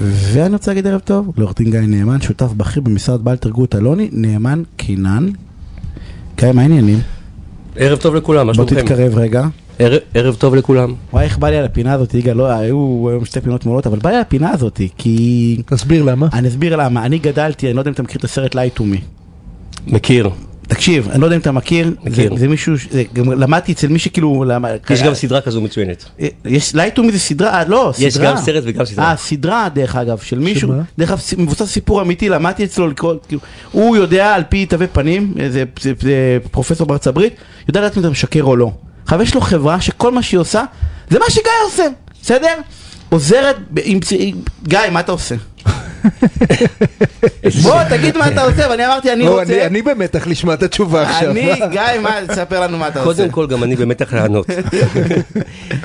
ואני רוצה להגיד ערב טוב לעורך דין גיא נאמן, שותף בכיר במשרד בעל תרגות אלוני, נאמן קינן. גיא, מה העניינים? ערב טוב לכולם, מה בוא שלומכם? תתקרב רגע. ערב- טוב לכולם. וואי, איך בא לי על הפינה הזאת, יגאל, לא, היו היום שתי פינות מעולות, אבל בא לי על הפינה הזאת, כי... תסביר למה. אני אסביר למה, אני גדלתי, אני לא יודע אם אתה מכיר את הסרט Lie to me. מכיר. תקשיב, אני לא יודע אם אתה מכיר, זה, מכיר. זה מישהו, ש- זה, גם למדתי אצל מי שכאילו, למה, יש גם סדרה כזו מצוינת. יש Lie to me זה סדרה, אה, לא, סדרה. יש גם סרט וגם סדרה. אה, סדרה דרך אגב, של מישהו, שמה? דרך אגב, מבוסס סיפור אמיתי, למדתי אצלו לקרוא, כאילו, הוא יודע על פי תווי פנים, אה, זה, זה, זה פרופסור בארצות הברית, יודע לדעת אם אתה משקר או לא. עכשיו יש לו חברה שכל מה שהיא עושה, זה מה שגיא עושה, בסדר? עוזרת, ב- עם, צ- עם, גיא, מה אתה עושה? בוא, תגיד מה אתה עושה, ואני אמרתי, אני לא, רוצה, אני- במתח לשמוע את התשובה עכשיו. אני, גיא, מה, תספר לנו מה אתה עושה. קודם כל, גם אני במתח לענות.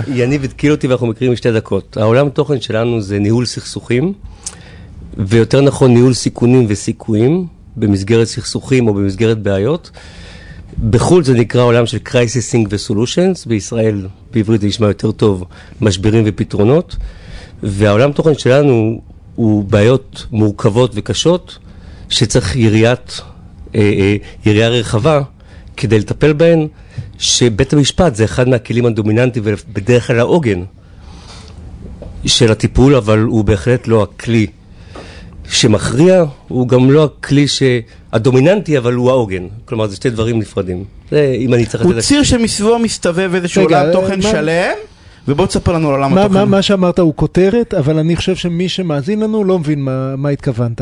יניב התקיל אותי ואנחנו מכירים בשתי דקות. העולם תוכן שלנו זה ניהול סכסוכים, ויותר נכון ניהול סיכונים וסיכויים, במסגרת סכסוכים או במסגרת בעיות. בחו"ל זה נקרא עולם של Crisising ו-Solutions, בישראל בעברית זה נשמע יותר טוב, משברים ופתרונות. והעולם תוכן שלנו הוא בעיות מורכבות וקשות, שצריך יריעת, אה, אה, יריעה רחבה כדי לטפל בהן, שבית המשפט זה אחד מהכלים הדומיננטיים ובדרך כלל העוגן של הטיפול, אבל הוא בהחלט לא הכלי שמכריע, הוא גם לא הכלי ש... הדומיננטי, אבל הוא העוגן. כלומר, זה שתי דברים נפרדים. זה אם אני צריך הוא. ציר שמסביבו מסתובב איזשהו עולם תוכן מה- שלם, ובוא תספר לנו על עולם התוכן. מה, מה שאמרת הוא כותרת, אבל אני חושב שמי שמאזין לנו לא מבין מה, מה התכוונת.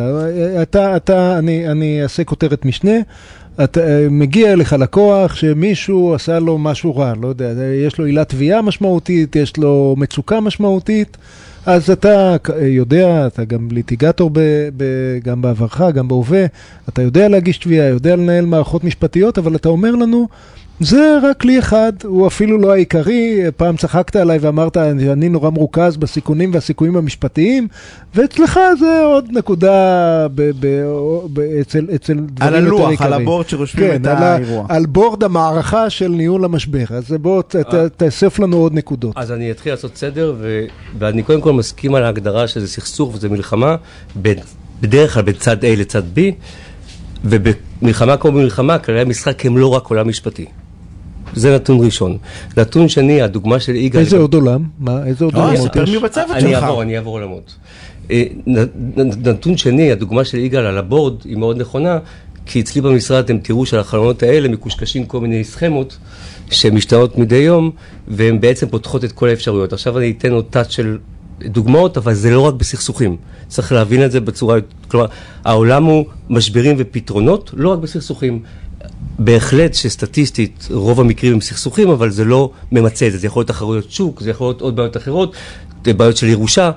אתה, אתה, אני, אני אעשה כותרת משנה. אתה מגיע אליך לקוח שמישהו עשה לו משהו רע, לא יודע, יש לו עילת תביעה משמעותית, יש לו מצוקה משמעותית, אז אתה יודע, אתה גם ליטיגטור ב, ב, גם בעברך, גם בהווה, אתה יודע להגיש תביעה, יודע לנהל מערכות משפטיות, אבל אתה אומר לנו, זה רק כלי אחד, הוא אפילו לא העיקרי, פעם צחקת עליי ואמרת, אני נורא מרוכז בסיכונים והסיכויים המשפטיים, ואצלך זה עוד נקודה ב, ב, ב, אצל, אצל דברים על יותר הלוח, עיקריים. על הבורד שרושמים כן, את על, ה- האירוע. על בורד המערכה של ניהול המשבר. אז בוא ת, ת, תאסף לנו עוד נקודות. אז אני אתחיל לעשות סדר, ו... ואני קודם כל מסכים על ההגדרה שזה סכסוך וזה מלחמה. בדרך כלל בין צד A לצד B, ובמלחמה כמו במלחמה, כללי המשחק הם לא רק עולם משפטי. זה נתון ראשון. נתון שני, הדוגמה של יגאל... איזה עוד עולם? מה, איזה עוד אה, עולמות ספר? מי בצוות אני שלך. אעבור, אני אעבור עולמות. אה, נתון שני, הדוגמה של יגאל על הבורד היא מאוד נכונה, כי אצלי במשרד אתם תראו שעל החלונות האלה מקושקשים כל מיני סכמות שמשתנות מדי יום, והן בעצם פותחות את כל האפשרויות. עכשיו אני אתן עוד תת של דוגמאות, אבל זה לא רק בסכסוכים. צריך להבין את זה בצורה... כלומר, העולם הוא משברים ופתרונות, לא רק בסכסוכים. בהחלט שסטטיסטית רוב המקרים הם סכסוכים, אבל זה לא ממצה את זה. זה יכול להיות תחרויות שוק, זה יכול להיות עוד בעיות אחרות, בעיות של ירושה.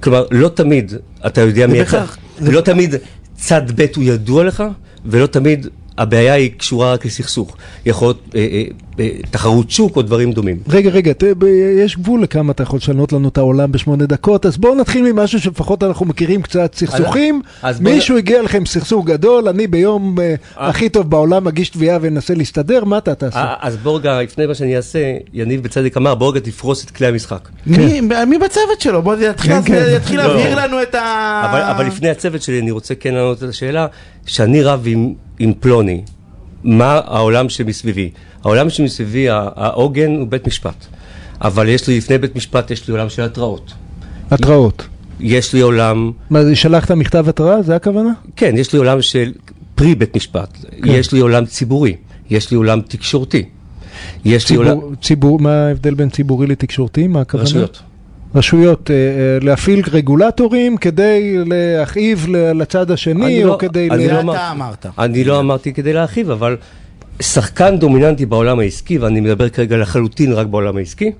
כלומר, לא תמיד אתה יודע מי אתה. ולא תמיד צד ב' הוא ידוע לך, ולא תמיד הבעיה היא קשורה רק לסכסוך. יכול להיות אה, אה, תחרות שוק או דברים דומים. רגע, רגע, ת, ב, יש גבול לכמה אתה יכול לשנות לנו את העולם בשמונה דקות, אז בואו נתחיל ממשהו שלפחות אנחנו מכירים קצת סכסוכים. אז בוא מישהו הגיע לכם סכסוך גדול, אני ביום uh, הכי טוב בעולם מגיש תביעה ואנסה להסתדר, מה אתה תעשה? אה, אז בוא רגע, לפני מה שאני אעשה, יניב בצדק אמר, בוא רגע תפרוס את כלי המשחק. מי מי בצוות שלו? בוא יתחיל כן, כן. יתחיל לא. להבהיר לנו את ה... אבל, אבל לפני הצוות שלי, אני רוצה כן לענות על השאלה, שאני רב עם, עם פלוני, מה העולם שמסביבי? העולם שמסביבי, הע- העוגן הוא בית משפט. אבל יש לי, לפני בית משפט, יש לי עולם של התראות. התראות. יש לי עולם, מה, שלחת מכתב התראה? זה הכוונה? כן, יש לי עולם של פרי בית משפט. כן. יש לי עולם ציבורי. יש לי עולם תקשורתי. יש לי עולם... ציבור, ציבור, מה ההבדל בין ציבורי לתקשורתי? מה הכוונה? רשויות. רשויות, אה, אה, להפעיל רגולטורים כדי להכאיב לצד השני, או לא- כדי... אני ל- לא. אתה אמרת. אני לא אמרתי כדי להרחיב, אבל שחקן דומיננטי בעולם העסקי, ואני מדבר כרגע לחלוטין רק בעולם העסקי,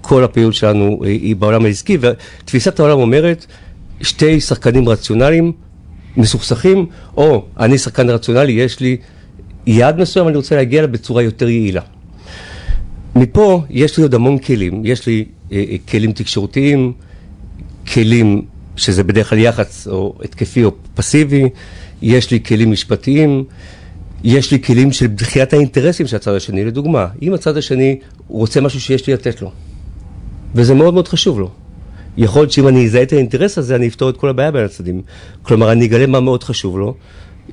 כל הפעילות שלנו היא היא בעולם העסקי, ותפיסת העולם אומרת, שתי שחקנים רציונליים, מסוכסכים, או אני שחקן רציונלי, יש לי יעד מסוים, אני רוצה להגיע אליו בצורה יותר יעילה. מפה יש לי עוד המון כלים, יש לי אה, אה, כלים תקשורתיים, כלים שזה בדרך כלל יח"צ או התקפי או פסיבי, יש לי כלים משפטיים, יש לי כלים של דחיית האינטרסים של הצד השני. לדוגמה, אם הצד השני רוצה משהו שיש לי לתת לו, וזה מאוד מאוד חשוב לו, יכול להיות שאם אני אזהה את האינטרס הזה, אני אפתור את כל הבעיה בין הצדדים. כלומר, אני אגלה מה מאוד חשוב לו,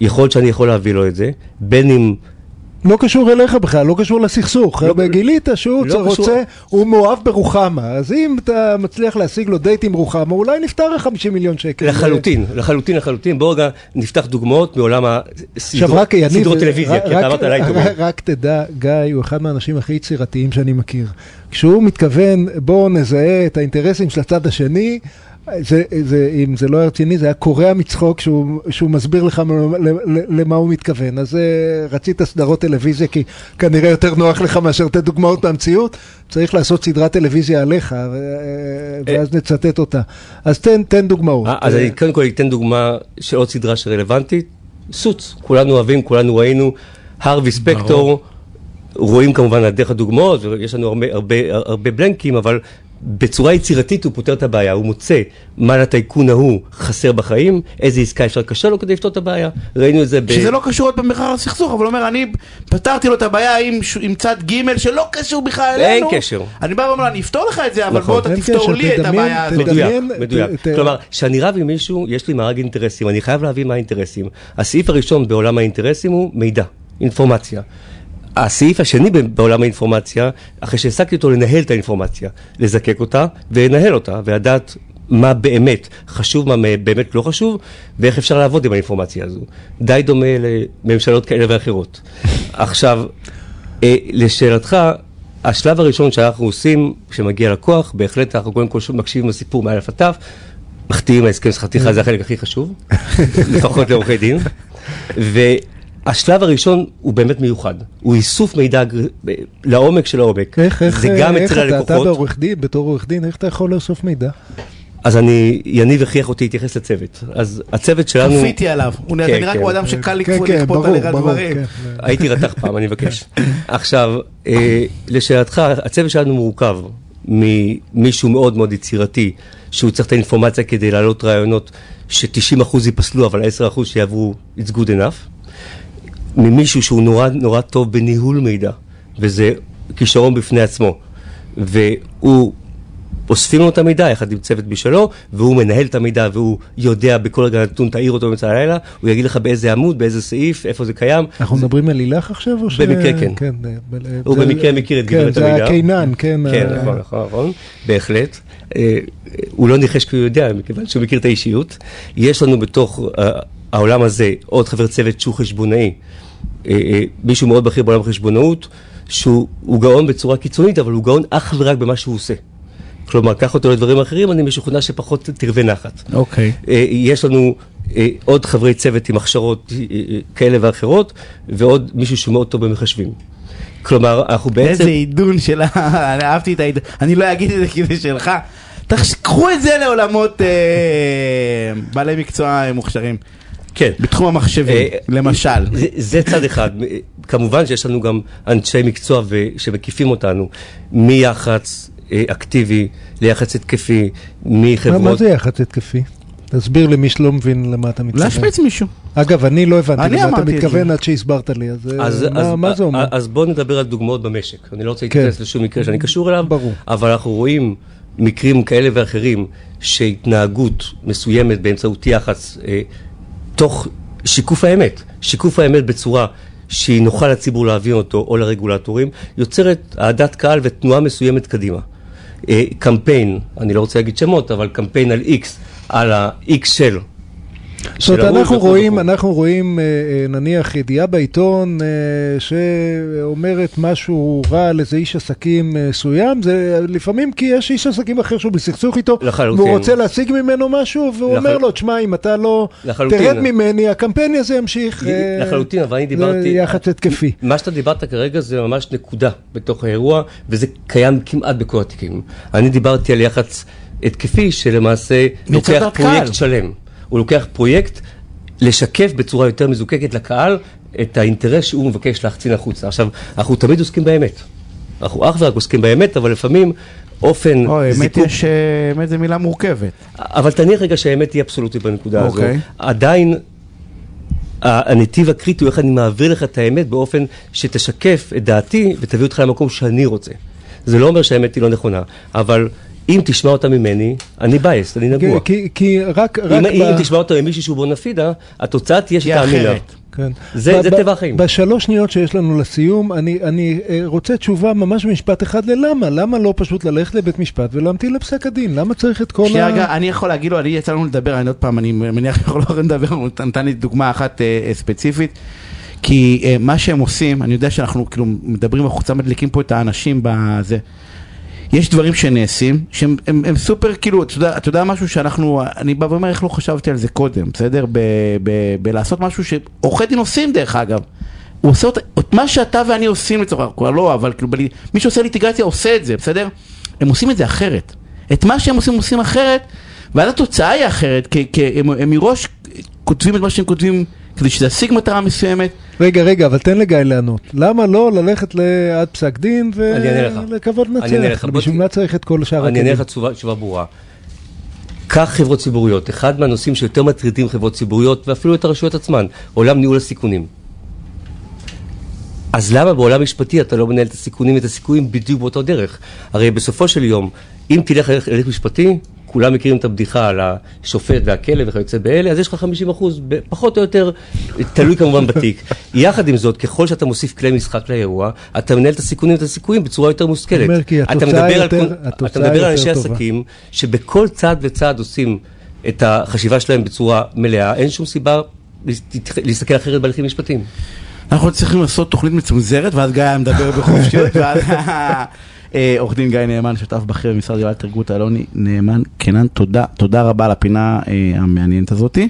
יכול להיות שאני יכול להביא לו את זה, בין אם... לא קשור אליך בכלל, לא קשור לסכסוך. לא- גילית שהוא לא רוצה, קשור. הוא מאוהב ברוחמה, אז אם אתה מצליח להשיג לו דייט עם רוחמה, אולי נפתר ה-50 מיליון שקל. לחלוטין, לחלוטין, לחלוטין. בואו רגע נפתח דוגמאות מעולם הסדרות טלוויזיה, רק- כי אתה אמרת עליי דוגמאות. רק תדע, גיא הוא אחד מהאנשים הכי יצירתיים שאני מכיר. כשהוא מתכוון, בואו נזהה את האינטרסים של הצד השני, זה, זה, אם זה לא היה רציני, זה היה קורע מצחוק שהוא, שהוא מסביר לך מ- ל- ל- למה הוא מתכוון. אז אה, רצית סדרות טלוויזיה כי כנראה יותר נוח לך מאשר לתת דוגמאות מהמציאות, צריך לעשות סדרת טלוויזיה עליך, ו- אה, ואז נצטט אותה. אז תן, תן דוגמאות. אה, אז אני קודם כל אתן דוגמה של עוד סדרה שרלוונטית, סוץ, כולנו אוהבים, כולנו ראינו, הרווי ספקטור, רואים כמובן על דרך הדוגמאות, ויש לנו הרבה, הרבה, הרבה בלנקים, אבל בצורה יצירתית הוא פותר את הבעיה, הוא מוצא מה לטייקון ההוא חסר בחיים, איזה עסקה אפשר לקשר לו כדי לפתור את הבעיה. ראינו את זה ב... שזה לא קשור עוד פעם בכלל לסכסוך, אבל הוא אומר, אני פתרתי לו את הבעיה עם, עם צד ג' שלא קשור בכלל אלינו. אין קשר. אני בא ואומר, אני אפתור לך את זה, אבל נכון. בוא אתה תפתור קשר, לי את תדמיין- הבעיה הזאת. תדמיין- מדויק, מדויק. ת- ת- כלומר, כשאני רב עם מישהו, יש לי מארג אינטרסים, אני חייב להבין מה האינטרסים. הסעיף הראשון בעולם האינטרסים הוא מידע, אינפורמציה. הסעיף השני בעולם האינפורמציה, אחרי שהעסקתי אותו לנהל את האינפורמציה, לזקק אותה ולנהל אותה, ולדעת מה באמת חשוב, מה באמת לא חשוב, ואיך אפשר לעבוד עם האינפורמציה הזו. די דומה לממשלות כאלה ואחרות. עכשיו, אה, לשאלתך, השלב הראשון שאנחנו עושים, כשמגיע לקוח, בהחלט אנחנו קודם כל מקשיבים לסיפור מא' עד ת', מחתימים ההסכם שכר טרחה, זה החלק הכי חשוב, לפחות לעורכי דין. והשלב הראשון הוא באמת מיוחד, הוא איסוף מידע לעומק של העומק. איך, איך, זה גם איך אצל אתה, אתה הלקוחות. בעורך דין, בתור עורך דין, איך אתה יכול לאסוף מידע? אז אני, יניב הכריח אותי להתייחס לצוות. אז הצוות שלנו... כפיתי עליו. הוא נראה כן, כן. כמו אדם שקל כן, לכפות כן, ברור, עליך ברור, דברים. כן. הייתי רתח פעם, אני מבקש. עכשיו, אה, לשאלתך, הצוות שלנו מורכב ממישהו מאוד מאוד יצירתי, שהוא צריך את האינפורמציה כדי להעלות רעיונות ש-90% ייפסלו, אבל 10% שיעברו, it's good enough. ממישהו שהוא נורא נורא טוב בניהול מידע, וזה כישרון בפני עצמו. והוא, אוספים לו את המידע יחד עם צוות משלו, והוא מנהל את המידע, והוא יודע בכל רגע נתון, תעיר אותו באמצע הלילה, הוא יגיד לך באיזה עמוד, באיזה סעיף, איפה זה קיים. אנחנו מדברים על לילך עכשיו? או ש- במקרה כן. אה, ב- הוא זה- במקרה מכיר את כן, גברת המידע. זה הקינן, כן. כן, ה- נכון, נכון, נכון, בהחלט. אה, הוא לא ניחש כי הוא יודע, מכיוון שהוא מכיר את האישיות. יש לנו בתוך אה, העולם הזה עוד חבר צוות שהוא חשבונאי, אה, אה, מישהו מאוד בכיר בעולם החשבונאות, שהוא הוא גאון בצורה קיצונית, אבל הוא גאון אך ורק במה שהוא עושה. כלומר, קח אותו לדברים אחרים, אני משוכנע שפחות תרווה נחת. אוקיי. אה, יש לנו עוד חברי צוות עם הכשרות כאלה ואחרות, ועוד מישהו שהוא מאוד טוב במחשבים. כלומר, אנחנו בעצם... איזה עידון של ה... אני אהבתי את העידון. אני לא אגיד את זה כי זה שלך. תחש- קחו את זה לעולמות אה, בעלי מקצוע מוכשרים. כן. בתחום המחשבים, אה, למשל. זה, זה צד אחד. כמובן שיש לנו גם אנשי מקצוע ו- שמקיפים אותנו, מיח"צ אה, אקטיבי ליח"צ התקפי, מה- מה מחברות... זה יח"צ התקפי? תסביר למי שלא מבין למה אתה מתכוון. להשמיץ מישהו. אגב, אני לא הבנתי אני למה אתה מתכוון. עד שהסברת לי, אז אה, אז, מה- אז, מה זה אומר? אז בואו נדבר על דוגמאות במשק. אני לא רוצה כן. להתייחס לשום מקרה שאני קשור אליו, ברור. אבל אנחנו רואים מקרים כאלה ואחרים שהתנהגות מסוימת באמצעות יח"צ, אה, תוך שיקוף האמת, שיקוף האמת בצורה שהיא נוחה לציבור להבין אותו או לרגולטורים, יוצרת אהדת קהל ותנועה מסוימת קדימה. אה, קמפיין, אני לא רוצה להגיד שמות, אבל קמפיין על X, על ה-X של. זאת אומרת, אנחנו רואים. אנחנו רואים אה, אה, נניח ידיעה בעיתון אה, שאומרת משהו רע על איזה איש עסקים אה, מסוים, זה לפעמים כי יש איש עסקים אחר שהוא בסכסוך איתו, לחלוטין. והוא רוצה להשיג ממנו משהו, והוא לחל- אומר לו, תשמע, אם אתה לא לחלוטין. תרד ממני, הקמפיין הזה ימשיך. אה, לחלוטין, אבל אני זה דיברתי... יח"צ התקפי. מה שאתה דיברת כרגע זה ממש נקודה בתוך האירוע, וזה קיים כמעט בכל התיקים. אני דיברתי על יח"צ התקפי, שלמעשה לוקח פרויקט. שלם. הוא לוקח פרויקט לשקף בצורה יותר מזוקקת לקהל את האינטרס שהוא מבקש להחצין החוצה. עכשיו, אנחנו תמיד עוסקים באמת. אנחנו אך ורק עוסקים באמת, אבל לפעמים אופן אוי, אמת זיקוק... יש, אה, אמת זה מילה מורכבת. אבל תניח רגע שהאמת היא אבסולוטית בנקודה הזו. אוקיי. עדיין ה- הנתיב הקריטי הוא איך אני מעביר לך את האמת באופן שתשקף את דעתי ותביא אותך למקום שאני רוצה. זה לא אומר שהאמת היא לא נכונה, אבל אם תשמע אותה ממני, אני בייסט, אני נגוע. כי, כי רק, רק אם, ב... אם תשמע אותה ממישהו שהוא בונפידה, התוצאה תהיה שתאמין לה. כן. זה- זה טבע החיים. בשלוש שניות שיש לנו לסיום, אני, אני אה, רוצה תשובה ממש במשפט אחד ללמה. למה לא פשוט ללכת לבית משפט ולהמתין לפסק הדין? למה צריך את כל שנייה ה... רגע, אני יכול להגיד לו, אני יצא לנו לדבר, אני עוד פעם, אני מניח שאנחנו לא יכולים לדבר, הוא נתן לי דוגמה אחת אה, אה, ספציפית. כי אה, מה שהם עושים, אני יודע שאנחנו כאילו מדברים החוצה, מדליקים פה את האנשים בזה. יש דברים שנעשים, שהם הם, הם סופר, כאילו, אתה יודע, אתה יודע משהו שאנחנו, אני בא ואומר, איך לא חשבתי על זה קודם, בסדר? בלעשות משהו שעורכי דין עושים דרך אגב. הוא עושה אותה, את מה שאתה ואני עושים לצורך, כבר לא, אבל כאילו, בלי, מי שעושה ליטיגציה עושה את זה, בסדר? הם עושים את זה אחרת. את מה שהם עושים, עושים אחרת, ואז התוצאה היא אחרת, כי, כי הם, הם מראש כותבים את מה שהם כותבים כדי שזה ישיג מטרה מסוימת. רגע, רגע, אבל תן לגיא לענות. למה לא ללכת עד פסק דין. ולקוות לנצח? בוא בשביל מה צריך את כל שאר אני אענה לך הכלים? תשובה, ברורה. קח חברות ציבוריות, אחד מהנושאים שיותר מטרידים חברות ציבוריות ואפילו את הרשויות עצמן, עולם ניהול הסיכונים. אז למה בעולם משפטי אתה לא מנהל את הסיכונים ואת הסיכויים בדיוק באותו דרך? הרי בסופו של יום, אם תלך להליך משפטי, כולם מכירים את הבדיחה על השופט והכלא וכיוצא באלה, אז יש לך 50 אחוז, פחות או יותר, תלוי כמובן בתיק. יחד עם זאת, ככל שאתה מוסיף כלי משחק לאירוע, אתה מנהל את הסיכונים ואת הסיכויים בצורה יותר מושכלת. אתה מדבר על יותר- התוצאה אתה מדבר על אנשי טובה. עסקים שבכל צעד וצעד עושים את החשיבה שלהם בצורה מלאה, אין שום סיבה להסת- להסתכל אחרת בהליכים משפטיים. אנחנו צריכים לעשות תוכנית מצונזרת, ואז גיא היה מדבר בחופשיות, ואז עורך דין גיא נאמן, שותף בכיר במשרד יואל תרגות אלוני נאמן, קנן, תודה, תודה רבה על הפינה אה, המעניינת הזאתי.